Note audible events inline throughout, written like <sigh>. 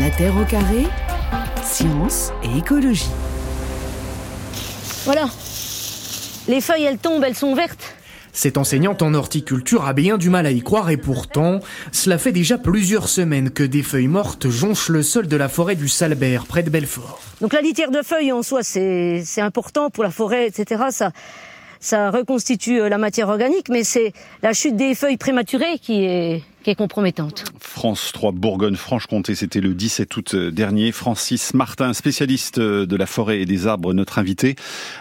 La Terre au carré, science et écologie. Voilà. Les feuilles, elles tombent, elles sont vertes. Cette enseignante en horticulture a bien du mal à y croire et pourtant, cela fait déjà plusieurs semaines que des feuilles mortes jonchent le sol de la forêt du Salbert, près de Belfort. Donc la litière de feuilles en soi, c'est important pour la forêt, etc. Ça, ça reconstitue euh, la matière organique, mais c'est la chute des feuilles prématurées qui est, qui est compromettante. France 3 Bourgogne-Franche-Comté, c'était le 17 août dernier. Francis Martin, spécialiste de la forêt et des arbres, notre invité.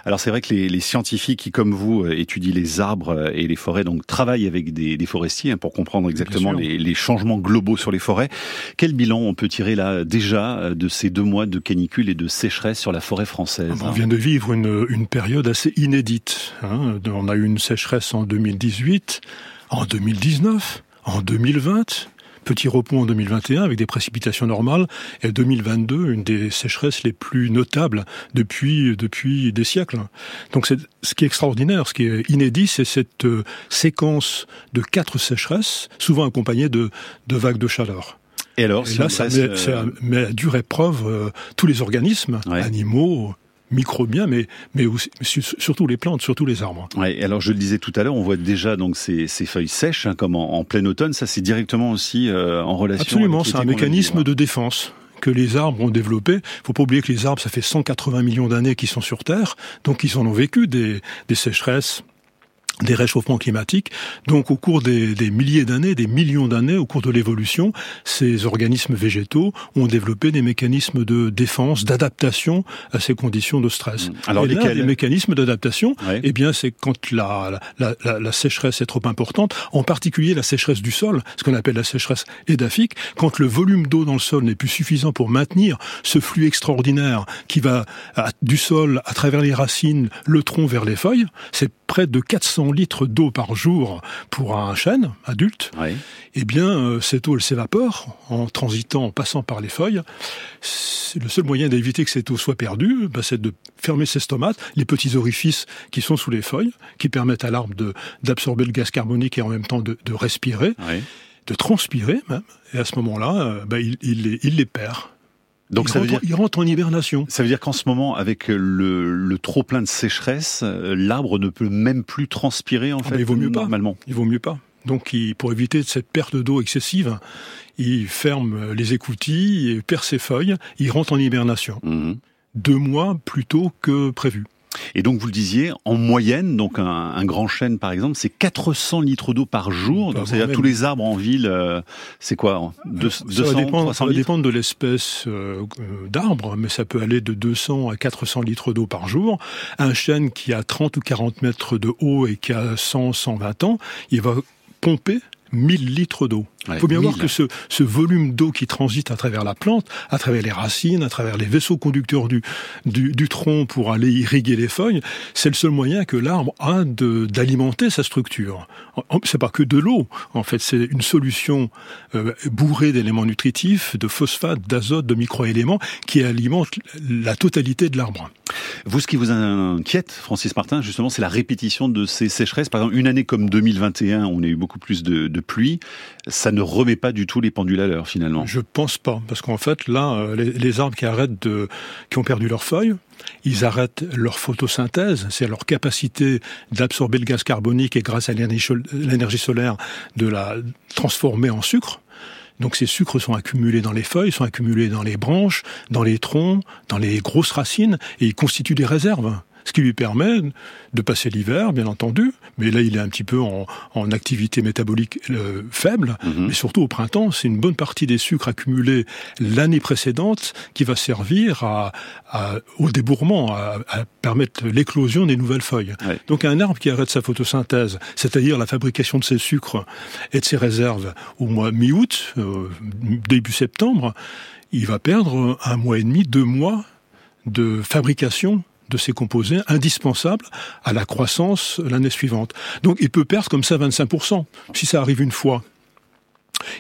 Alors c'est vrai que les, les, scientifiques qui, comme vous, étudient les arbres et les forêts, donc travaillent avec des, des forestiers hein, pour comprendre exactement les, les, changements globaux sur les forêts. Quel bilan on peut tirer là déjà de ces deux mois de canicule et de sécheresse sur la forêt française On vient de vivre une, une période assez inédite. Hein. On a eu une sécheresse en 2018, en 2019 en 2020, petit repos en 2021 avec des précipitations normales, et 2022, une des sécheresses les plus notables depuis, depuis des siècles. Donc c'est ce qui est extraordinaire, ce qui est inédit, c'est cette euh, séquence de quatre sécheresses, souvent accompagnées de, de vagues de chaleur. Et alors, et là, ça, met, euh... ça met à dure épreuve euh, tous les organismes, ouais. animaux, microbiens, mais, mais aussi, surtout les plantes, surtout les arbres. Ouais, alors je le disais tout à l'heure, on voit déjà donc ces, ces feuilles sèches, hein, comme en, en, plein automne. Ça, c'est directement aussi euh, en relation. Absolument, c'est un mécanisme de défense que les arbres ont développé. Il faut pas oublier que les arbres, ça fait 180 millions d'années qu'ils sont sur Terre, donc ils en ont vécu des, des sécheresses, des réchauffements climatiques. Donc au cours des, des milliers d'années, des millions d'années, au cours de l'évolution, ces organismes végétaux ont développé des mécanismes de défense, d'adaptation à ces conditions de stress. Alors Et là, les mécanismes d'adaptation, ouais. eh bien c'est quand la, la, la, la, sécheresse est trop importante, en particulier la sécheresse du sol, ce qu'on appelle la sécheresse édaphique, quand le volume d'eau dans le sol n'est plus suffisant pour maintenir ce flux extraordinaire qui va à, du sol à travers les racines, le tronc vers les feuilles, c'est près de 400 litres d'eau par jour pour un chêne adulte, oui. eh bien, euh, cette eau, elle s'évapore en transitant, en passant par les feuilles. Le seul moyen d'éviter que cette eau soit perdue, bah, c'est de fermer ses stomates, les petits orifices qui sont sous les feuilles, qui permettent à l'arbre d'absorber le gaz carbonique et en même temps de, de respirer, oui. de transpirer même. Et à ce moment-là, euh, bah, il, il, il les perd. Donc il ça rentre, veut dire il rentre en hibernation. Ça veut dire qu'en ce moment, avec le, le trop plein de sécheresse, l'arbre ne peut même plus transpirer en ah fait. Ben il vaut mieux normalement. pas. Il vaut mieux pas. Donc, il, pour éviter cette perte d'eau excessive, il ferme les écoutilles, il perd ses feuilles, il rentre en hibernation. Mmh. Deux mois plus tôt que prévu. Et donc, vous le disiez, en moyenne, donc un, un grand chêne, par exemple, c'est 400 litres d'eau par jour. Donc, c'est-à-dire tous les arbres en ville, euh, c'est quoi deux, ça 200, va dépendre, 300 ça va dépendre de l'espèce euh, d'arbre, mais ça peut aller de 200 à 400 litres d'eau par jour. Un chêne qui a 30 ou 40 mètres de haut et qui a 100, 120 ans, il va pomper 1000 litres d'eau. Il Ouais, faut bien voir 1000. que ce, ce volume d'eau qui transite à travers la plante, à travers les racines, à travers les vaisseaux conducteurs du, du, du tronc pour aller irriguer les feuilles, c'est le seul moyen que l'arbre a de- d'alimenter sa structure. C'est pas que de l'eau, en fait, c'est une solution euh, bourrée d'éléments nutritifs, de phosphate, d'azote, de microéléments qui alimentent la totalité de l'arbre. Vous, ce qui vous inquiète, Francis Martin, justement, c'est la répétition de ces sécheresses. Par exemple, une année comme 2021, on a eu beaucoup plus de, de pluie. Ça ne remet pas du tout les pendules à l'heure, finalement. Je pense pas, parce qu'en fait, là, euh, les, arbres qui arrêtent qui ont perdu leurs feuilles, ils arrêtent leur photosynthèse, c'est leur capacité d'absorber le gaz carbonique et grâce à l'énergie solaire de la transformer en sucre. Donc ces sucres sont accumulés dans les feuilles, sont accumulés dans les branches, dans les troncs, dans les grosses racines, et ils constituent des réserves. Ce qui lui permet de passer l'hiver, bien entendu, mais là il est un petit peu en, en activité métabolique euh, faible, Mhm. mais surtout au printemps, c'est une bonne partie des sucres accumulés l'année précédente qui va servir à, à- au débourrement, à, à permettre l'éclosion des nouvelles feuilles. Ouais. Donc un arbre qui arrête sa photosynthèse, c'est-à-dire la fabrication de ses sucres et de ses réserves au mois mi-août, euh, début septembre, il va perdre un mois et demi, deux mois de fabrication de ces composés indispensables à la croissance l'année suivante. Donc il peut perdre comme ça 25%. Si ça arrive une fois,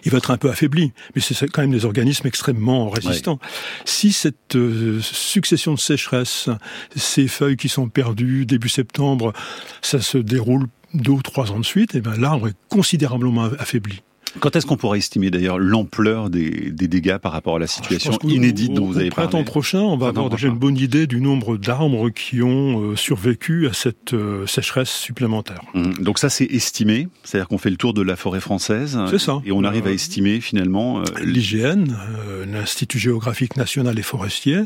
il va être un peu affaibli, mais c'est quand même des organismes extrêmement résistants. Si cette euh, succession de sécheresse, ces feuilles qui sont perdues début septembre, ça se déroule deux ou trois ans de suite, et ben l'arbre est considérablement affaibli. Quand est-ce qu'on pourra estimer d'ailleurs l'ampleur des, dégâts par rapport à la situation inédite dont vous avez parlé Printemps prochain, on va avoir déjà une bonne idée du nombre d'arbres qui ont euh, survécu à cette euh, sécheresse supplémentaire. Mmh. Donc ça, c'est estimé, c'est-à-dire qu'on fait le tour de la forêt française. C'est ça. Et on arrive à estimer finalement. L'IGN, l'Institut géographique national et forestier,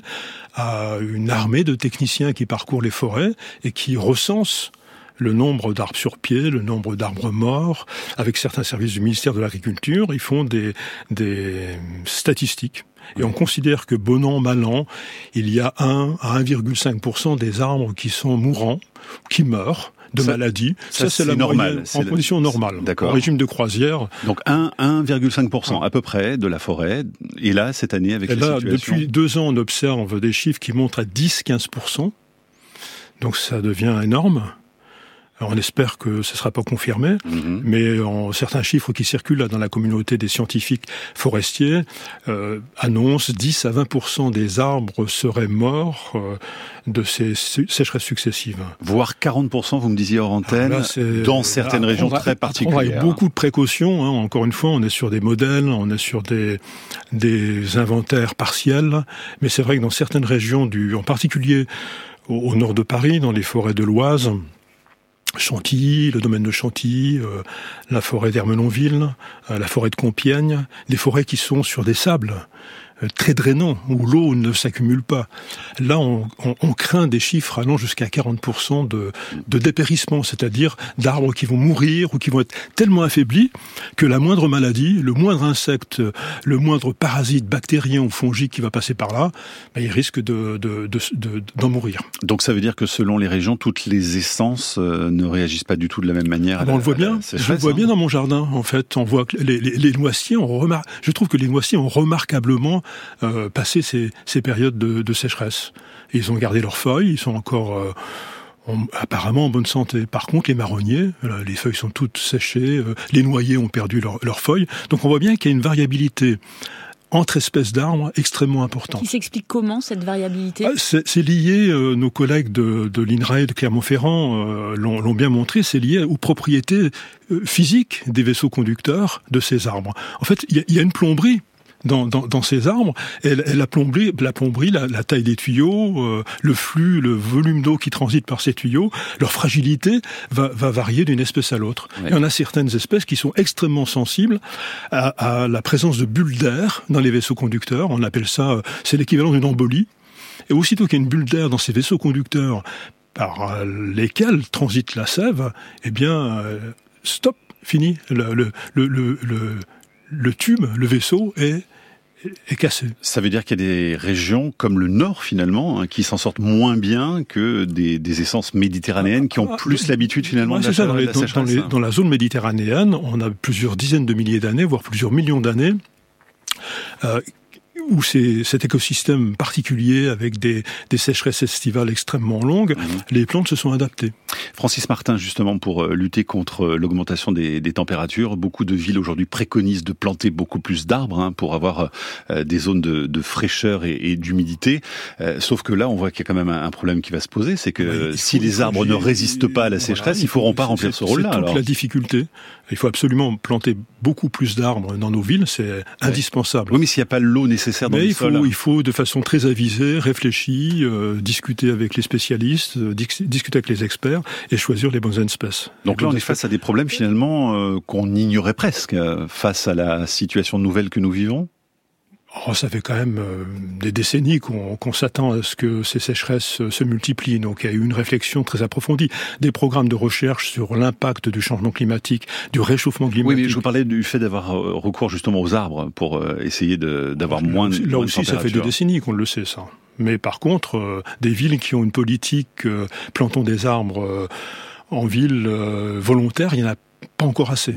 a une armée de techniciens qui parcourent les forêts et qui recensent le nombre d'arbres sur pied, le nombre d'arbres morts. Avec certains services du ministère de l'Agriculture, ils font des, des statistiques. Et on considère que bon an, mal an, il y a 1 à 1,5% des arbres qui sont mourants, qui meurent de maladie. Ça, c'est la normale. En condition normale. D'accord. En régime de croisière. Donc 1, 1,5% à peu près de la forêt. Et là, cette année, avec et la là, situation... Depuis deux ans, on observe des chiffres qui montrent à 10-15%. Donc ça devient énorme on espère que ce ne sera pas confirmé, mhm. mais en, certains chiffres qui circulent là, dans la communauté des scientifiques forestiers euh, annoncent 10 à 20% des arbres seraient morts euh, de ces sécheresses successives. Voire 40 vous me disiez hors antenne, dans certaines régions très particulières. On avec beaucoup de précautions. Hein. Encore une fois, on est sur des modèles, on est sur des, des inventaires partiels, mais c'est vrai que dans certaines régions, du, en particulier au nord de Paris, dans les forêts de l'Oise, Chantilly, le domaine de Chantilly, euh, la forêt d'Ermenonville, euh, la forêt de Compiègne, des forêts qui sont sur des sables. Euh, très drainant, où l'eau ne s'accumule pas. Là, on, craint des chiffres allant jusqu'à 40% de, de dépérissement, c'est-à-dire d'arbres qui vont mourir ou qui vont être tellement affaiblis que la moindre maladie, le moindre insecte, le moindre parasite bactérien ou fongique qui va passer par là, ben, il risque d'en de, de, mourir. Donc ça veut dire que selon les régions, toutes les essences euh, ne réagissent pas du tout de la même manière. Ah ben, on le voit bien. Je le vois bien hein. dans mon jardin. En fait, on voit que les, les, les noisiers, on remarque. Je trouve que les noisiers ont remarquablement euh, passer ces, ces périodes de, de, sécheresse. Ils ont gardé leurs feuilles, ils sont encore euh, apparemment en bonne santé. Par contre, les marronniers, euh, les feuilles sont toutes séchées, euh, les noyers ont perdu leurs feuilles. Donc on voit bien qu'il y a une variabilité entre espèces d'arbres extrêmement importante. Qui s'explique comment cette variabilité ah, C'est lié, nos collègues de, de l'INRAE de Clermont-Ferrand l'ont bien montré, c'est lié aux propriétés physiques des vaisseaux conducteurs de ces arbres. En fait, il y, y, a une plomberie dans, dans, dans ces arbres, elle, elle a plombé la plomberie, la, la taille des tuyaux, euh, le flux, le volume d'eau qui transite par ces tuyaux, leur fragilité va, va varier d'une espèce à l'autre. Il y en a certaines espèces qui sont extrêmement sensibles à, à la présence de bulles d'air dans les vaisseaux conducteurs. On appelle ça, euh, c'est l'équivalent d'une embolie. Et aussitôt qu'il y a une bulle d'air dans ces vaisseaux conducteurs par euh, lesquels transite la sève, eh bien, stop, fini. Le, le, le, le, le tube, le vaisseau est est cassé. Ça veut dire qu'il y a des régions comme le Nord finalement hein, qui s'en sortent moins bien que des, des essences méditerranéennes qui ont ah, plus l'habitude finalement de, la, ça, dans, la dans, dans, la zone méditerranéenne, on a plusieurs dizaines de milliers d'années, voire plusieurs millions d'années, euh, où c'est cet écosystème particulier avec des, des, sécheresses estivales extrêmement longues, mhm. les plantes se sont adaptées. Francis Martin, justement, pour euh, lutter contre euh, l'augmentation des, des, températures, beaucoup de villes aujourd'hui préconisent de planter beaucoup plus d'arbres hein, pour avoir euh, des zones de, de fraîcheur et, et d'humidité. sauf que là, on voit qu'il y a quand même un, problème qui va se poser, c'est que si les arbres ne résistent pas à la sécheresse, ils ne pourront pas remplir ce rôle-là. C'est toute la difficulté. Il faut absolument planter beaucoup plus d'arbres dans nos villes, c'est indispensable. Oui, mais s'il n'y a pas l'eau nécessaire dans mais il faut, il faut de façon très avisée, réfléchie, euh, discuter avec les spécialistes, euh, discuter avec les experts et choisir les bonnes espèces. Donc là, on est face à des problèmes finalement euh, qu'on ignorait presque face à la situation nouvelle que nous vivons. Oh, ça fait quand même euh, des décennies qu'on s'attend à ce que ces sécheresses se multiplient. Donc il y a eu une réflexion très approfondie, des programmes de recherche sur l'impact du changement climatique, du réchauffement climatique. Oui, mais je vous parlais du fait d'avoir euh, recours justement aux arbres pour euh, essayer d'avoir moins de Là aussi, ça fait des décennies qu'on le sait, ça. Mais par contre, des villes qui ont une politique plantons des arbres en ville volontaire, il n'y en a pas encore assez.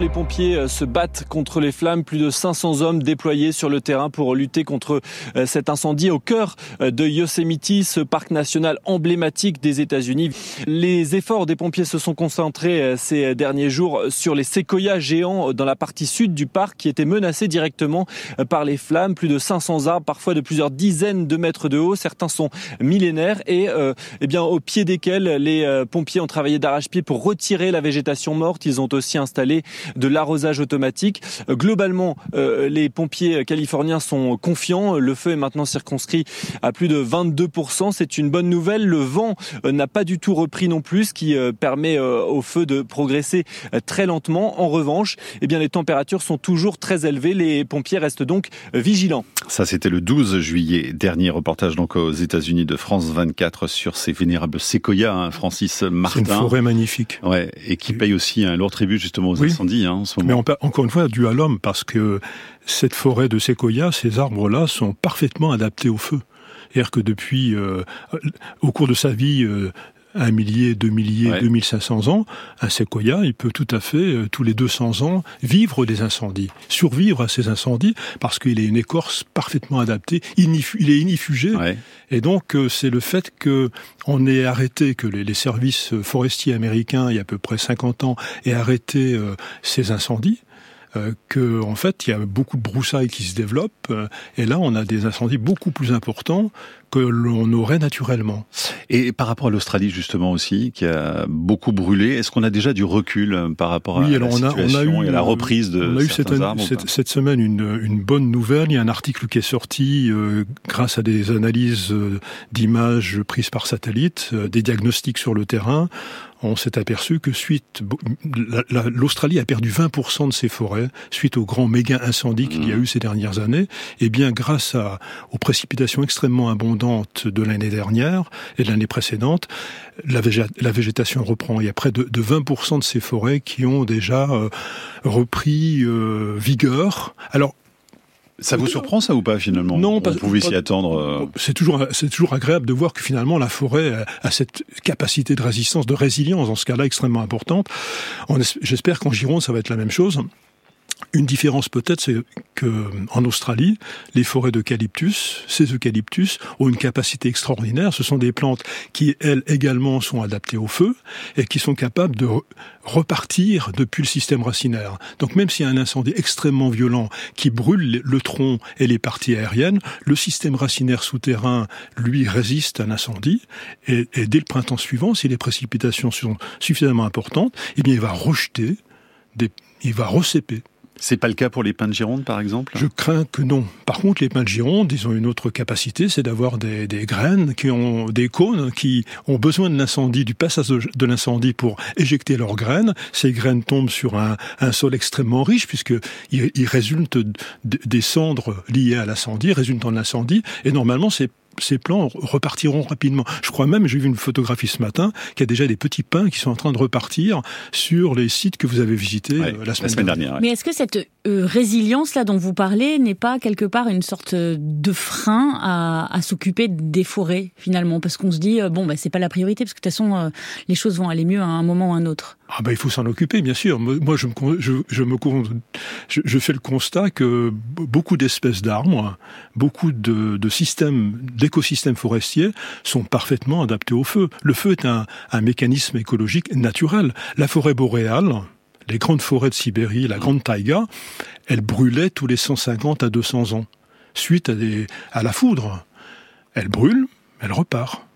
Les pompiers euh, se battent contre les flammes. Plus de 500 hommes déployés sur le terrain pour lutter contre euh, cet incendie au cœur euh, de Yosemite, ce parc national emblématique des États-Unis. Les efforts des pompiers se sont concentrés ces derniers jours sur les séquoias géants dans la partie sud du parc qui étaient menacés directement par les flammes. Plus de 500 arbres, parfois de plusieurs dizaines de mètres de haut. Certains sont millénaires et eh bien au pied desquels les pompiers ont travaillé d'arrache-pied pour retirer la végétation morte. Ils ont aussi installé de l'arrosage automatique. Euh, globalement, euh, les pompiers californiens sont confiants. Le feu est maintenant circonscrit à plus de 22%. C'est une bonne nouvelle. Le vent euh, n'a pas du tout repris non plus, ce qui permet au feu de progresser très lentement. En revanche, eh bien, les températures sont toujours très élevées. Les pompiers restent donc vigilants. Ça, c'était le 12 juillet. Dernier reportage donc aux États-Unis de France 24 sur ces vénérables séquoias, hein, Francis Martin. C'est une forêt magnifique. Ouais, et qui paye aussi un lourd tribut justement aux incendies. Hein. Mais encore une fois, dû à l'homme, parce que cette forêt de séquoia, ces arbres-là sont parfaitement adaptés au feu. C'est-à-dire que depuis, euh, au cours de sa vie, euh, un millier, deux milliers, deux mille cinq cents ans, un séquoia, il peut tout à fait, euh, tous les 200 ans, vivre des incendies, survivre à ces incendies, parce qu'il est une écorce parfaitement adaptée, il est inifugé. Et donc, euh, c'est le fait que on ait arrêté, que les, services forestiers américains, il y a à peu près 50 ans, aient arrêté euh, ces incendies. Euh, que en fait il y a beaucoup de broussailles qui se développent euh, et là on a des incendies beaucoup plus importants que l'on aurait naturellement. Et par rapport à l'Australie justement aussi, qui a beaucoup brûlé, est-ce qu'on a déjà du recul euh, par rapport à la situation et à la reprise de On a eu cette, cette, semaine une, une, bonne nouvelle. Il y a un article qui est sorti grâce à des analyses d'images prises par satellite, des diagnostics sur le terrain on s'est aperçu que suite, l'Australie a perdu 20% de ses forêts suite aux grands méga incendies qu'il y a mmh. eu ces dernières années. Et bien, grâce à, aux précipitations extrêmement abondantes de l'année dernière et de l'année précédente, la, végétation reprend. Il y a près de, 20% de ces forêts qui ont déjà euh, repris euh, vigueur. Alors, ça vous surprend ça ou pas finalement? Non, pas. Vous pouvez s'y attendre. Euh, c'est toujours c'est toujours agréable de voir que finalement la forêt a cette capacité de résistance, de résilience dans ce cas-là extrêmement importante. J'espère qu'en Gironde ça va être la même chose. Une différence peut-être, c'est que en Australie, les forêts d'eucalyptus, ces eucalyptus ont une capacité extraordinaire. Ce sont des plantes qui, elles également, sont adaptées au feu et qui sont capables de repartir depuis le système racinaire. Donc même s'il y a un incendie extrêmement violent qui brûle le tronc et les parties aériennes, le système racinaire souterrain, lui, résiste à l'incendie et, et dès le printemps suivant, si les précipitations sont suffisamment importantes, eh bien il va rejeter, des, il va recéper c'est pas le cas pour les pins de Gironde, par exemple? Je crains que non. Par contre, les pins de Gironde, ils ont une autre capacité, c'est d'avoir des, graines qui ont des cônes qui ont besoin de l'incendie, du passage de l'incendie pour éjecter leurs graines. Ces graines tombent sur un, sol extrêmement riche puisque il, résulte des cendres liées à l'incendie, résultant de l'incendie. Et normalement, c'est ces plants repartiront rapidement. Je crois même, j'ai vu une photographie ce matin, qu'il y a déjà des petits pins qui sont en train de repartir sur les sites que vous avez visités euh, la, semaine dernière. Mais est-ce que cette euh, résilience là dont vous parlez n'est pas quelque part une sorte de frein à, s'occuper des forêts finalement? Parce qu'on se dit, euh, bon, bah, c'est pas la priorité, parce que de toute façon, les choses vont aller mieux à un moment ou à un autre. Ah bah, il faut s'en occuper, bien sûr. Moi, je, me, je, je me, je, fais le constat que beaucoup d'espèces d'arbres, beaucoup de, de systèmes, d'écosystèmes forestiers sont parfaitement adaptés au feu. Le feu est un, mécanisme écologique naturel. La forêt boréale, les grandes forêts de Sibérie, la grande taïga, elles brûlaient tous les 150 à 200 ans, suite à, la foudre. Elles brûlent, elles repartent.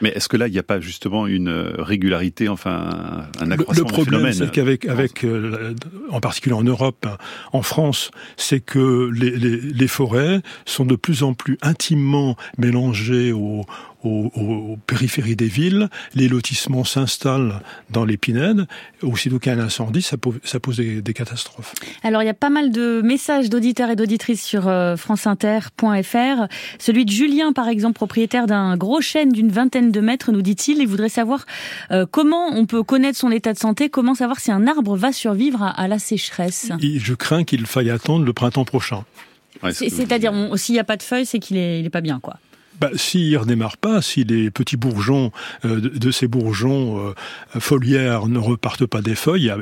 Mais est-ce que là, il n'y a pas justement une euh, régularité, enfin un accroissement Le, problème, c'est qu'avec, avec, euh, en particulier en Europe, en France, c'est que les, les, les, forêts sont de plus en plus intimement mélangées aux, aux, périphéries des villes, les lotissements s'installent dans les pinèdes, aussitôt qu'il y a un incendie, ça, pose, des, catastrophes. Alors il y a pas mal de messages d'auditeurs et d'auditrices sur euh, franceinter.fr. Celui de Julien, par exemple, propriétaire d'un gros chêne d'une vingtaine de mètres, nous dit-il, il voudrait savoir euh, comment on peut connaître son état de santé, comment savoir si un arbre va survivre à, la sécheresse. je crains qu'il faille attendre le printemps prochain. C'est-à-dire, s'il n'y a pas de feuilles, c'est qu'il n'est est pas bien, quoi. Bah, S'il ne redémarre pas, si les petits bourgeons euh, de, ces bourgeons euh, foliaires ne repartent pas des feuilles,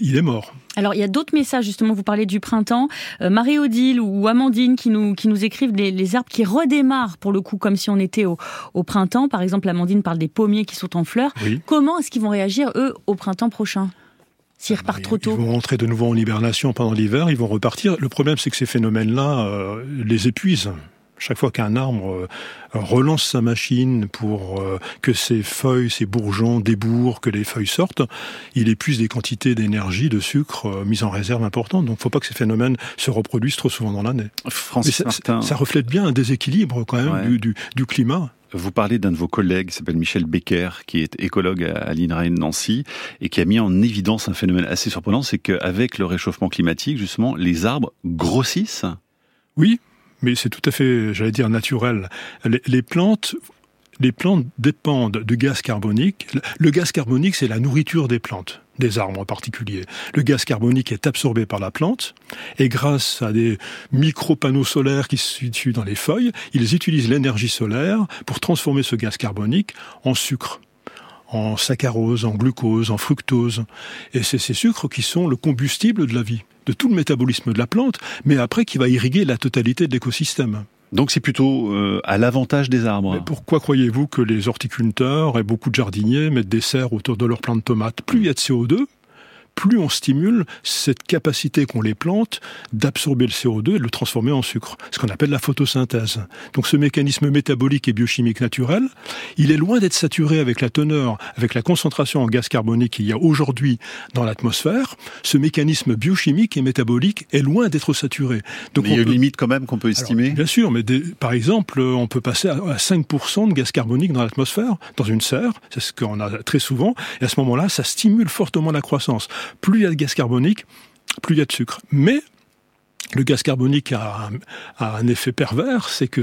il, est mort. Alors il y a d'autres messages justement. Vous parlez du printemps. Euh, Marie-Odile ou Amandine qui nous qui nous écrivent les, arbres qui redémarrent pour le coup comme si on était au, au printemps. Par exemple, Amandine parle des pommiers qui sont en fleurs. Comment est-ce qu'ils vont réagir eux au printemps prochain? S'ils ah, repartent trop tôt. Ils vont rentrer de nouveau en hibernation pendant l'hiver, ils vont repartir. Le problème, c'est que ces phénomènes-là les épuisent. Chaque fois qu'un arbre euh, relance sa machine pour euh, que ses feuilles, ses bourgeons débourrent, que les feuilles sortent, il épuise des quantités d'énergie, de sucre euh, mises en réserve importantes. Donc, il ne faut pas que ces phénomènes se reproduisent trop souvent dans l'année. Ça, ça, reflète bien un déséquilibre quand même du, du, climat. Vous parlez d'un de vos collègues qui s'appelle Michel Becker, qui est écologue à l'INRA Nancy, et qui a mis en évidence un phénomène assez surprenant, c'est qu'avec le réchauffement climatique, justement, les arbres grossissent. Oui, mais c'est tout à fait, j'allais dire, naturel. Les, plantes les plantes dépendent du gaz carbonique. Le gaz carbonique, c'est la nourriture des plantes, des arbres en particulier. Le gaz carbonique est absorbé par la plante et grâce à des micro-panneaux solaires qui se situent dans les feuilles, ils utilisent l'énergie solaire pour transformer ce gaz carbonique en sucre en saccharose, en glucose, en fructose. Et c'est ces sucres qui sont le combustible de la vie, de tout le métabolisme de la plante, mais après qui va irriguer la totalité de l'écosystème. Donc c'est plutôt euh, à l'avantage des arbres. Mais pourquoi croyez-vous que les horticulteurs et beaucoup de jardiniers mettent des serres autour de leurs plantes de tomates? Plus il y a de CO2, plus on stimule cette capacité qu'ont les plantes d'absorber le CO2 et de le transformer en sucre, ce qu'on appelle la photosynthèse. Donc ce mécanisme métabolique et biochimique naturel, il est loin d'être saturé avec la teneur, avec la concentration en gaz carbonique qu'il y a aujourd'hui dans l'atmosphère. Ce mécanisme biochimique et métabolique est loin d'être saturé. Donc mais il y a une limite quand même qu'on peut estimer? Bien sûr, mais par exemple, on peut passer à 5% de gaz carbonique dans l'atmosphère, dans une serre, c'est ce qu'on a très souvent, et à ce moment-là, ça stimule fortement la croissance plus il y a de gaz carbonique, plus il y a de sucre. Mais le gaz carbonique a un effet pervers, c'est que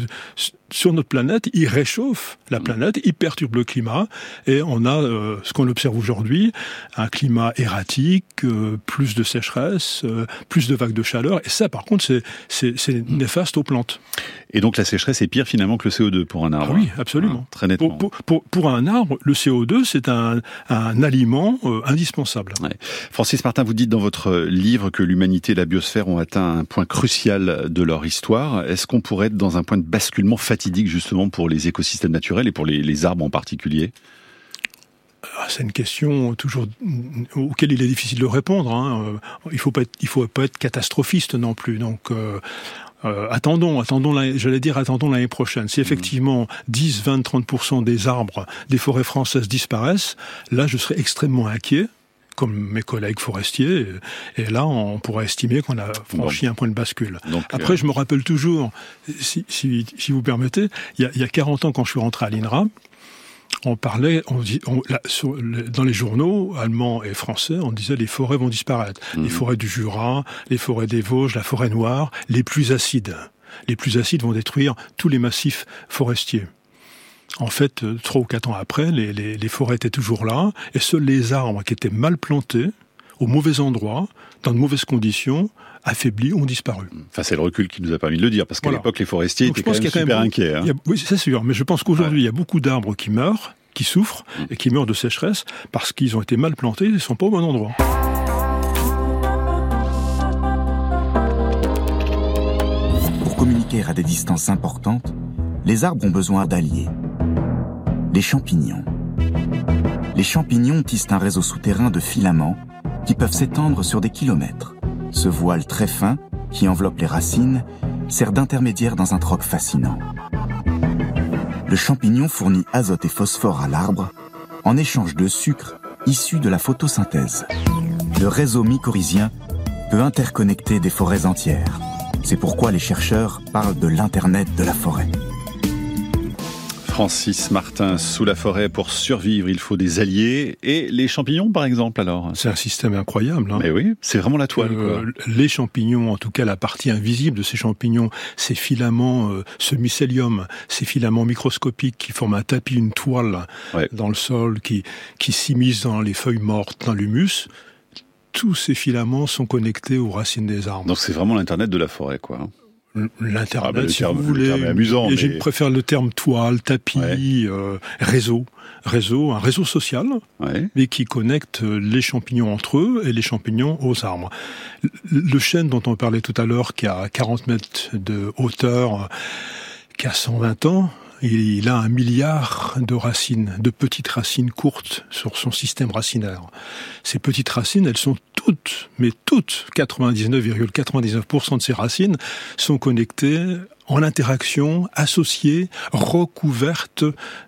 sur notre planète, il réchauffe la planète, il perturbe le climat, et on a euh, ce qu'on observe aujourd'hui, un climat erratique, euh, plus de sécheresse, euh, plus de vagues de chaleur, et ça par contre c'est néfaste aux plantes. Et donc la sécheresse est pire finalement que le CO2 pour un arbre. Ah oui, absolument. Très nettement. Pour, pour, un arbre, le CO2 c'est un, un, aliment indispensable. Francis Martin, vous dites dans votre livre que l'humanité et la biosphère ont atteint un point crucial de leur histoire. Est-ce qu'on pourrait être dans un point de basculement fatidique justement pour les écosystèmes naturels et pour les, arbres en particulier? Ah, c'est une question toujours auquel il est difficile de répondre. Hein. Il faut pas il faut pas être catastrophiste non plus. Donc euh, euh, attendons, attendons, j'allais dire attendons l'année prochaine. Si effectivement 10, 20, 30% des arbres des forêts françaises disparaissent, là je serais extrêmement inquiet comme mes collègues forestiers. Et là, on pourrait estimer qu'on a franchi un point de bascule. Après, euh, je me rappelle toujours, si, si, si vous permettez, il y, a, il y, a, 40 ans, quand je suis rentré à l'INRA, on parlait, on, on, sur, dans les journaux allemands et français, on disait les forêts vont disparaître. Les mhm. forêts du Jura, les forêts des Vosges, la forêt noire, les plus acides. Les plus acides vont détruire tous les massifs forestiers. En fait, euh, trois ou quatre ans après, les, forêts étaient toujours là, et seuls les arbres qui étaient mal plantés, au mauvais endroit, dans de mauvaises conditions, affaiblis, ont disparu. Enfin, c'est le recul qui nous a permis de le dire, parce qu'à l'époque, les forestiers étaient quand même super inquiets. Hein. oui, c'est sûr, mais je pense qu'aujourd'hui, il y a beaucoup d'arbres qui meurent, qui souffrent, mm. et qui meurent de sécheresse, parce qu'ils ont été mal plantés, ils ne sont pas au bon endroit. Pour communiquer à des distances importantes, les arbres ont besoin d'alliés les champignons. Les champignons tissent un réseau souterrain de filaments qui peuvent s'étendre sur des kilomètres. Ce voile très fin, qui enveloppe les racines, sert d'intermédiaire dans un troc fascinant. Le champignon fournit azote et phosphore à l'arbre en échange de sucre issu de la photosynthèse. Le réseau mycorhizien peut interconnecter des forêts entières. C'est pourquoi les chercheurs parlent de l'Internet de la forêt. Francis Martin, sous la forêt, pour survivre, il faut des alliés. Et les champignons, par exemple, alors? C'est un système incroyable. Hein. Mais oui, c'est vraiment la toile. Euh, les champignons, en tout cas la partie invisible de ces champignons, ces filaments, euh, ce mycélium, ces filaments microscopiques qui forment un tapis, une toile dans le sol, qui, qui s'immiscent dans les feuilles mortes, dans l'humus, tous ces filaments sont connectés aux racines des arbres. Donc c'est vraiment l'Internet de la forêt, quoi. L'internet, Ah le si terme- vous le voulez. terme est amusant, Et Je mais- préfère le terme toile, tapis, Ouais. euh, réseau. Réseau, un réseau social, Ouais. mais qui connecte les champignons entre eux et les champignons aux arbres. Le- Le chêne dont on parlait tout à l'heure, qui a 40 mètres de hauteur, qui a 120 ans, il a un milliard de racines, de petites racines courtes sur son système racinaire. Ces petites racines, elles sont toutes, mais toutes, 99,99% de ces racines sont connectées en interaction, associées, recouvertes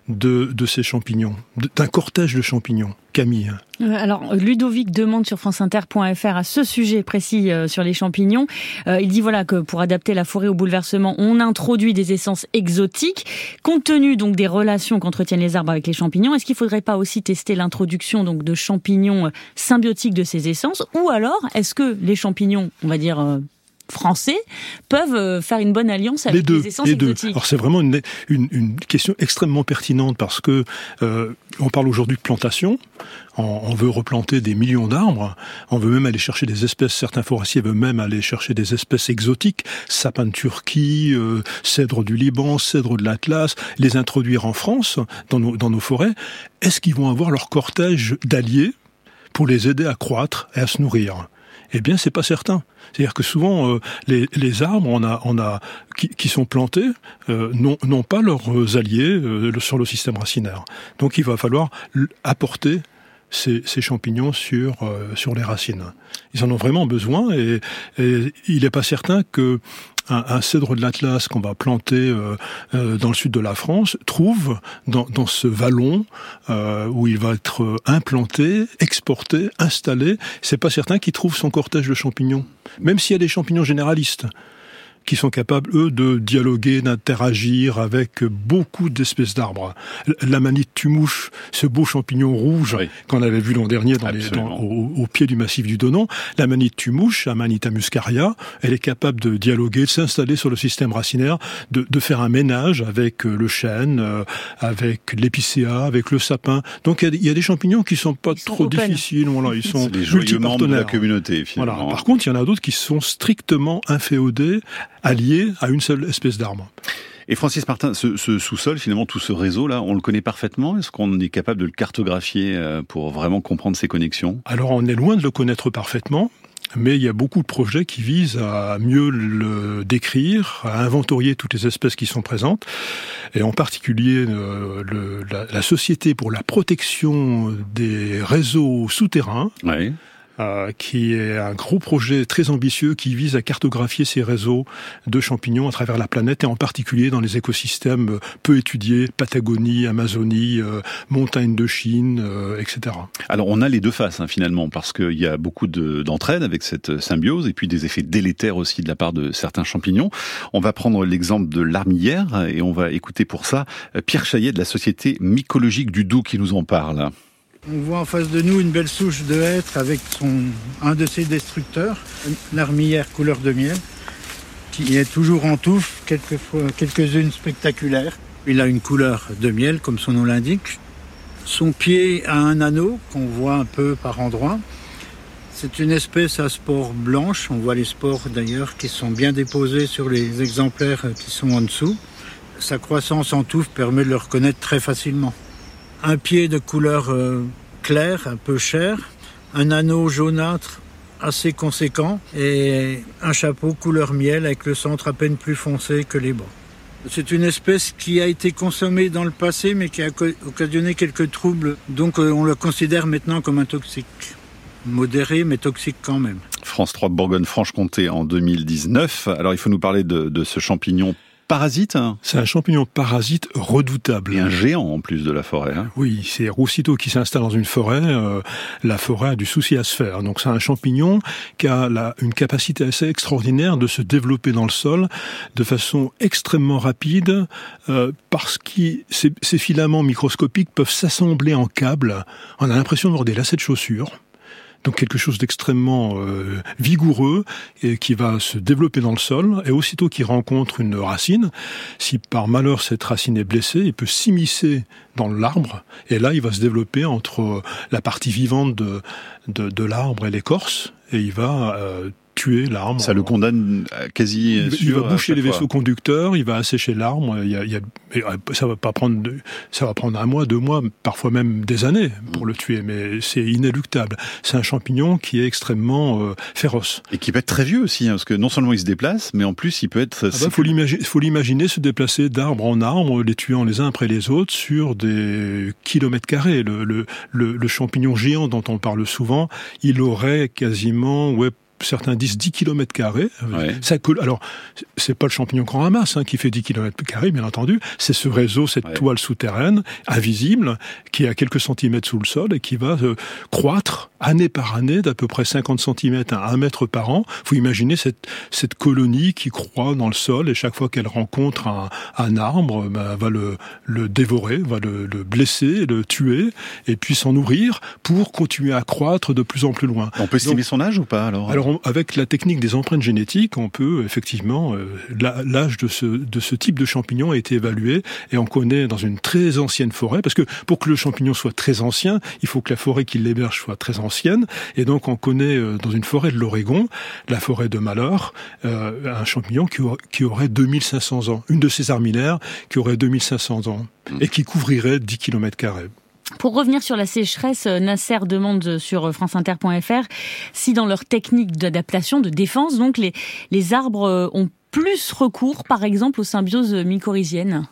de, de ces champignons, d'un cortège de champignons. Camille. Euh, Alors, Ludovic demande sur franceinter.fr à ce sujet précis euh, sur les champignons. Euh, il dit voilà que pour adapter la forêt au bouleversement, on introduit des essences exotiques. Compte tenu donc des relations qu'entretiennent les arbres avec les champignons, est-ce qu'il faudrait pas aussi tester l'introduction donc de champignons euh, symbiotiques de ces essences? Ou alors, est-ce que les champignons, on va dire euh, français, peuvent euh, faire une bonne alliance avec les deux, les essences les deux. exotiques Alors c'est vraiment une, une, une question extrêmement pertinente parce que euh, on parle aujourd'hui de plantation. On, on veut replanter des millions d'arbres. On veut même aller chercher des espèces. Certains forestiers veulent même aller chercher des espèces exotiques, sapin de Turquie, euh, cèdre du Liban, cèdre de l'Atlas, les introduire en France dans nos, dans nos forêts. Est-ce qu'ils vont avoir leur cortège d'alliés pour les aider à croître et à se nourrir? Eh bien, c'est pas certain. C'est-à-dire que souvent, euh, les, les arbres, on a, on a, qui, qui sont plantés, euh, n'ont pas leurs alliés euh, sur le système racinaire. Donc, il va falloir apporter ces, champignons sur euh, sur les racines. Ils en ont vraiment besoin, et, et il n'est pas certain que un, un cèdre de l'Atlas qu'on va planter euh, euh, dans le sud de la France trouve dans, dans ce vallon euh, où il va être euh, implanté, exporté, installé, c'est pas certain qu'il trouve son cortège de champignons. Même s'il y a des champignons généralistes qui sont capables, eux, de dialoguer, d'interagir avec beaucoup d'espèces d'arbres. La manite tumouche, ce beau champignon rouge Oui. qu'on avait vu l'an dernier dans les, Absolument. dans- au, au pied du massif du Donon, la manite tumouche, Amanita muscaria, elle est capable de dialoguer, de s'installer sur le système racinaire, de, de faire un ménage avec euh, le chêne, euh, avec l'épicéa, avec le sapin. Donc il y a des- il y, a des champignons qui sont pas Ils sont trop open. difficiles, voilà, ils <laughs> sont joyeux membres de la multipartenaires. communauté, Voilà. finalement. Par contre, il y en a d'autres qui sont strictement inféodés, alliés à une seule espèce d'arbre. Et Francis Martin, ce, ce sous-sol, finalement, tout ce réseau-là, on le connaît parfaitement? Est-ce qu'on est capable de le cartographier euh, pour vraiment comprendre ses connexions? Alors, on est loin de le connaître parfaitement. Mais il y a beaucoup de projets qui visent à mieux le décrire, à inventorier toutes les espèces qui sont présentes, et en particulier euh, le- la, la Société pour la protection des réseaux souterrains, Ouais. Euh, qui est un gros projet très ambitieux qui vise à cartographier ces réseaux de champignons à travers la planète et en particulier dans les écosystèmes peu étudiés, Patagonie, Amazonie, euh, montagnes de Chine, euh, etc. Alors, on a les deux faces, hein, finalement, parce qu'il y a beaucoup de- d'entraide avec cette symbiose, et puis des effets délétères aussi de la part de certains champignons. On va prendre l'exemple de l'armillère, et on va écouter pour ça euh, Pierre Chaillet de la Société mycologique du Doubs qui nous en parle. On voit en face de nous une belle souche de hêtre avec un de ses destructeurs, l'armillère couleur de miel, qui est toujours en touffe, quelques-unes spectaculaires. Il a une couleur de miel, comme son nom l'indique. Son pied a un anneau qu'on voit un peu par endroits. C'est une espèce à spores blanches. On voit les spores d'ailleurs qui sont bien déposés sur les exemplaires qui sont en dessous. Sa croissance en touffe permet de le reconnaître très facilement un pied de couleur euh, claire, un peu cher, un anneau jaunâtre assez conséquent et un chapeau couleur miel avec le centre à peine plus foncé que les bas. C'est une espèce qui a été consommée dans le passé mais qui a occasionné quelques troubles, donc euh, on le considère maintenant comme un toxique. Modéré mais toxique quand même. France 3 Bourgogne-Franche-Comté en 2019. Alors, il faut nous parler de, de ce champignon parasite, hein, C'est un champignon parasite redoutable. et un géant en plus de la forêt. hein. Oui, c'est aussitôt qui s'installe dans une forêt, euh, la forêt a du souci à se faire. Donc c'est un champignon qui a la- une capacité assez extraordinaire de se développer dans le sol de façon extrêmement rapide euh, parce que ces, ces filaments microscopiques peuvent s'assembler en câbles. On a l'impression d'avoir des lacets de chaussures. Donc quelque chose d'extrêmement euh, vigoureux et qui va se développer dans le sol. Et aussitôt qu'il rencontre une racine, si par malheur cette racine est blessée, il peut s'immiscer dans l'arbre. Et là, il va se développer entre la partie vivante de, de, de l'arbre et l'écorce. Et il va euh, tuer l'arbre. Ça le condamne quasi il, sûr il va boucher les fois. vaisseaux conducteurs, il va assécher l'arbre. Il y a, il y a, ça va pas prendre, ça va prendre un mois, deux mois, parfois même des années pour le tuer, mais c'est inéluctable. C'est un champignon qui est extrêmement euh, féroce et qui peut être très vieux aussi, hein, parce que non seulement il se déplace, mais en plus il peut être. Ah bah, faut l'imaginer, faut l'imaginer se déplacer d'arbre en arbre, les tuant les uns après les autres sur des kilomètres carrés. Le, le, le, le champignon géant dont on parle souvent, il aurait quasiment ouais, certains disent 10 km carrés. Ça coule. Alors, c'est pas le champignon qu'on ramasse hein, qui fait 10 km carrés, bien entendu. C'est ce réseau, cette Ouais. toile souterraine, invisible, qui est à quelques centimètres sous le sol et qui va euh, croître année par année d'à peu près 50 centimètres à 1 mètre par an. Faut imaginer cette, cette colonie qui croît dans le sol et chaque fois qu'elle rencontre un, un arbre, ben, va le, le dévorer, va le, le blesser, le tuer et puis s'en nourrir pour continuer à croître de plus en plus loin. On peut estimer Donc- son âge ou pas alors avec la technique des empreintes génétiques, on peut effectivement euh, l'âge de ce type de champignon a été évalué et on connaît dans une très ancienne forêt parce que pour que le champignon soit très ancien, il faut que la forêt qui l'héberge soit très ancienne et donc on connaît euh, dans une forêt de l'Oregon, la forêt de Malheur, euh, un champignon qui aurait 2500 ans, une de ces armillaires qui aurait 2500 ans et qui couvrirait 10 km carrés. Pour revenir sur la sécheresse, euh, Nasser demande sur euh, franceinter.fr si dans leur technique d'adaptation, de défense, donc les, les arbres euh, ont plus recours, par exemple, aux symbioses mycorhiziennes.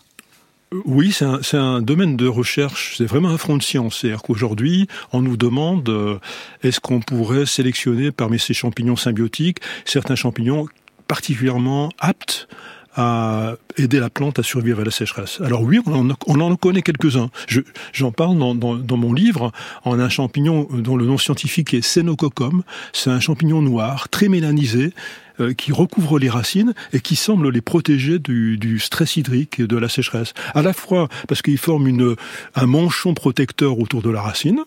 Oui, c'est un, domaine de recherche, c'est vraiment un front de science. C'est-à-dire qu'aujourd'hui, on nous demande euh, est-ce qu'on pourrait sélectionner parmi ces champignons symbiotiques certains champignons particulièrement aptes à aider la plante à survivre à la sécheresse. Alors oui, on en, on en connaît quelques-uns. Je- J'en parle dans, mon livre en un champignon dont le nom scientifique est Cenococcum. C'est un champignon noir, très mélanisé, euh, qui recouvre les racines et qui semble les protéger du, stress hydrique et de la sécheresse. À la fois parce qu'il forme un manchon protecteur autour de la racine,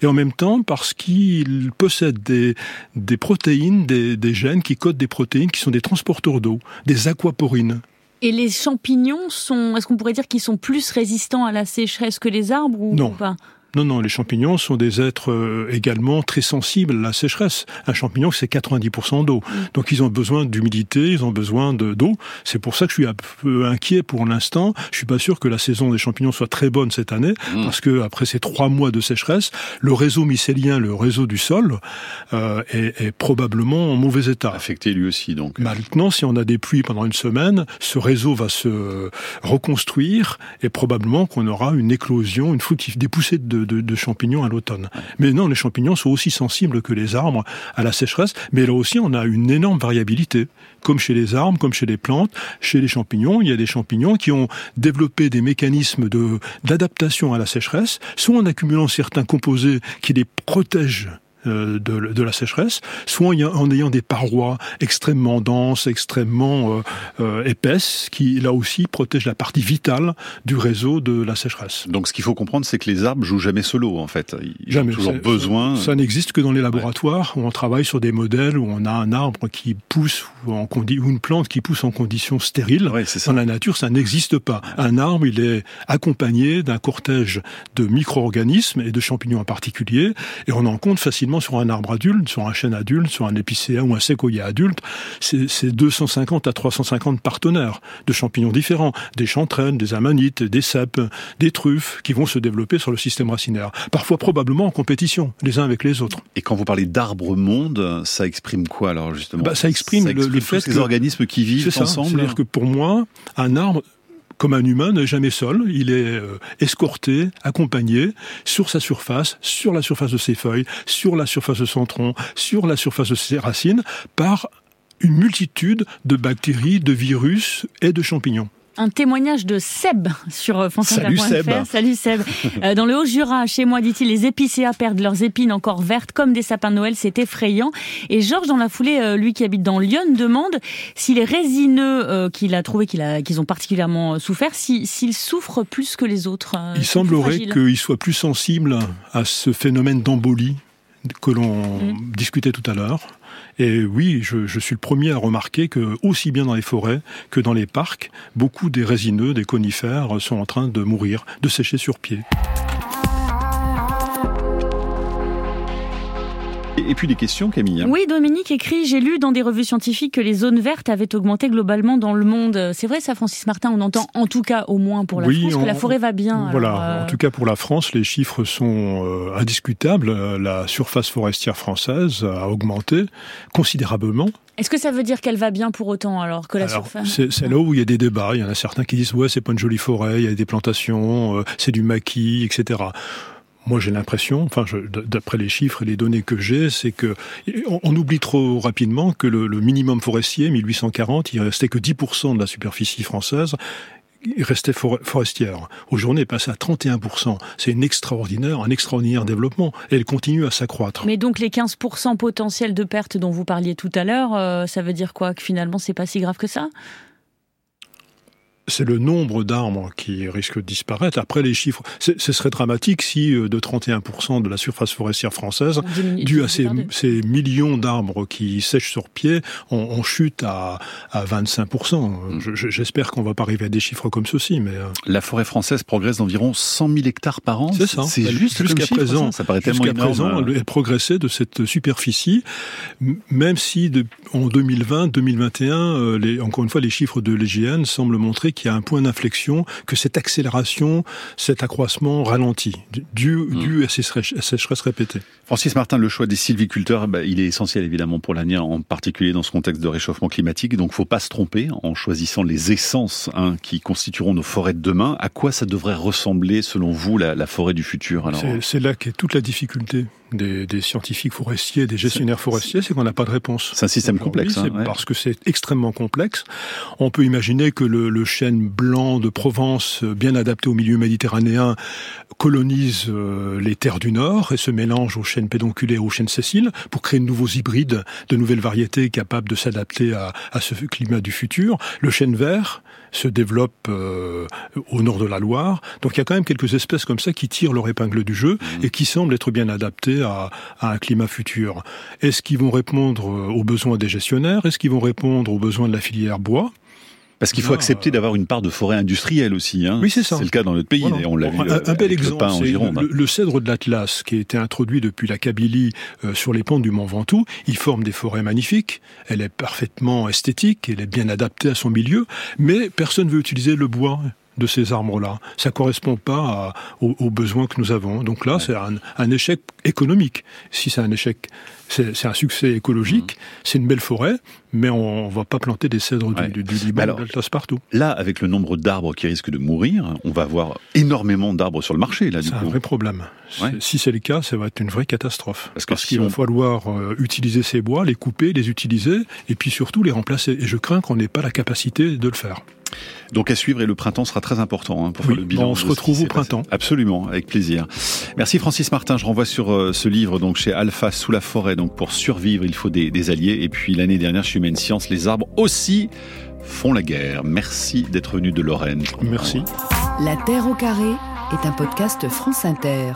et en même temps parce qu'il possède des, des protéines, des, des gènes qui codent des protéines qui sont des transporteurs d'eau, des aquaporines. Et les champignons sont, est-ce qu'on pourrait dire qu'ils sont plus résistants à la sécheresse que les arbres ou Non. pas? Non, non, les champignons sont des êtres euh, également très sensibles à la sécheresse. Un champignon, c'est 90% d'eau. Donc ils ont besoin d'humidité, ils ont besoin de- d'eau. C'est pour ça que je suis un peu inquiet pour l'instant. Je suis pas sûr que la saison des champignons soit très bonne cette année, Mmh. parce que après ces trois mois de sécheresse, le réseau mycélien, le réseau du sol, euh, est, est probablement en mauvais état. Affecté lui aussi donc. Maintenant, si on a des pluies pendant une semaine, ce réseau va se reconstruire et probablement qu'on aura une éclosion, une fructif, des poussées de, de- champignons à l'automne. Mais non, les champignons sont aussi sensibles que les arbres à la sécheresse, mais là aussi, on a une énorme variabilité. Comme chez les arbres, comme chez les plantes, chez les champignons, il y a des champignons qui ont développé des mécanismes d'adaptation à la sécheresse, soit en accumulant certains composés qui les protègent de, de la sécheresse, soit en ayant- en ayant des parois extrêmement denses, extrêmement euh, euh, épaisses, qui là aussi protègent la partie vitale du réseau de la sécheresse. Donc ce qu'il faut comprendre, c'est que les arbres jouent jamais solo en fait. Ils Jamais. ont toujours besoin. Ça n'existe que dans les laboratoires où on travaille sur des modèles où on a un arbre qui pousse ou, en condi- ou une plante qui pousse en conditions stériles. Ouais. Dans la nature, ça n'existe pas. Un arbre, il est accompagné d'un cortège de micro-organismes et de champignons en particulier, et on en compte facilement sur un arbre adulte, sur un chêne adulte, sur un épicéa ou un séquoia adulte. C'est c'est 250 à 350 partenaires de champignons différents, des chanterelles, des amanites, des cèpes, des truffes, qui vont se développer sur le système racinaire. Parfois probablement en compétition, les uns avec les autres. Et quand vous parlez d'arbres monde, ça exprime quoi alors justement? Bah, ça exprime le- le tous fait ces que- organismes qui vivent ensemble. C'est-à-dire que pour moi, un arbre, comme un humain, n'est jamais seul. Il est euh, escorté, accompagné sur sa surface, sur la surface de ses feuilles, sur la surface de son tronc, sur la surface de ses racines, par une multitude de bactéries, de virus et de champignons. Un témoignage de Seb sur euh, Salut, Seb. Salut <laughs> Seb. Euh, dans le Haut-Jura, chez moi, dit-il, les épicéas perdent leurs épines encore vertes comme des sapins de Noël. C'est effrayant. Et Georges, dans la foulée, euh, lui qui habite dans Lyon, demande si les résineux qu'il a trouvé qu'il a- qu'ils ont particulièrement souffert, si- s'ils souffrent plus que les autres. Il semblerait fragiles. qu'il soit plus sensible à ce phénomène d'embolie que l'on discutait tout à l'heure. Et oui, je, suis le premier à remarquer que, aussi bien dans les forêts que dans les parcs, beaucoup des résineux, des conifères sont en train de mourir, de sécher sur pied. Et puis des questions, Camille. Oui, Dominique écrit J'ai lu dans des revues scientifiques que les zones vertes avaient augmenté globalement dans le monde. C'est vrai, ça, Francis Martin On entend en tout cas, au moins pour la France, que la forêt va bien. Voilà, en tout cas pour la France, les chiffres sont euh, indiscutables. La surface forestière française a augmenté considérablement. Est-ce que ça veut dire qu'elle va bien pour autant alors que la surface C'est là où il y a des débats. Il y en a certains qui disent ouais c'est pas une jolie forêt, il y a des plantations, euh, c'est du maquis, etc. Moi, j'ai l'impression, enfin, d'après les chiffres et les données que j'ai, c'est que on, oublie trop rapidement que le, le minimum forestier, 1840, il restait que 10% de la superficie française restait forestière. Aujourd'hui, elle est passée à 31%. C'est une extraordinaire, un extraordinaire développement. Et elle continue à s'accroître. Mais donc les 15% potentiels de pertes dont vous parliez tout à l'heure, euh, ça veut dire quoi? Que finalement, c'est pas si grave que ça? C'est le nombre d'arbres qui risque de disparaître. Après les chiffres, ce serait dramatique si euh, de 31% de la surface forestière française, dû à ces, millions d'arbres qui sèchent sur pied, on, chute à, 25%. Mm. J'espère qu'on va pas arriver à des chiffres comme ceci. Mais euh, la forêt française progresse d'environ 100 000 hectares par an. C'est ça. C'est juste jusqu'à présent. Ça, paraît tellement Jusqu'à présent, elle progressait de cette superficie, même si en 2020, 2021, euh, les, encore une fois, les chiffres de l'EGN semblent montrer qu'il y a un point d'inflexion, que cette accélération, cet accroissement ralentit, dû, mm. dû à ces sécheresses répétées. Francis Martin, le choix des sylviculteurs, bah, il est essentiel évidemment pour l'avenir, en particulier dans ce contexte de réchauffement climatique. Donc, faut pas se tromper en choisissant les essences hein, qui constitueront nos forêts de demain. À quoi ça devrait ressembler, selon vous, la, la forêt du futur C'est là qu'est toute la difficulté des, des, scientifiques forestiers, des gestionnaires forestiers, c'est qu'on n'a pas de réponse. C'est un système complexe. Hein, Parce que c'est extrêmement complexe. On peut imaginer que le, le, chêne blanc de Provence, euh, bien adapté au milieu méditerranéen, colonise euh, les terres du Nord et se mélange aux chênes pédonculés et aux chênes sessiles pour créer de nouveaux hybrides, de nouvelles variétés capables de s'adapter à, à, ce climat du futur. Le chêne vert se développe euh, au nord de la Loire. Donc il y a quand même quelques espèces comme ça qui tirent leur épingle du jeu mmh. et qui semblent être bien adaptées à, un climat futur. Est-ce qu'ils vont répondre euh, aux besoins des gestionnaires? Est-ce qu'ils vont répondre aux besoins de la filière bois? Parce qu'il faut accepter d'avoir une part de forêt industrielle aussi. Hein. Oui, c'est ça. C'est le cas dans notre pays. On l'a vu. Un, un bel exemple, le, le, cèdre de l'Atlas, qui a été introduit depuis la Kabylie euh, sur les pentes du Mont Ventoux. Il forme des forêts magnifiques. Elle est parfaitement esthétique. Elle est bien adaptée à son milieu. Mais personne ne veut utiliser le bois de ces arbres-là. Ça correspond pas aux, besoins que nous avons. Donc là, c'est un, échec économique. Si c'est un échec, c'est un succès écologique, mmh. c'est une belle forêt, mais on, ne va pas planter des cèdres du, du, Liban partout. Là, avec le nombre d'arbres qui risquent de mourir, on va avoir énormément d'arbres sur le marché. C'est un vrai problème. Si c'est le cas, ça va être une vraie catastrophe. Parce, qu'il va falloir euh, utiliser ces bois, les couper, les utiliser, et puis surtout les remplacer. Et je crains qu'on n'ait pas la capacité de le faire. Donc à suivre et le printemps sera très important hein, pour faire le bilan. On se retrouve au printemps. Absolument, avec plaisir. Merci Francis Martin. Je renvoie sur euh, ce livre donc chez Alpha sous la forêt. Donc pour survivre, il faut des, des alliés. Et puis l'année dernière chez Humaine Science, les arbres aussi font la guerre. Merci d'être venu de Lorraine. Merci. La Terre au carré est un podcast France Inter.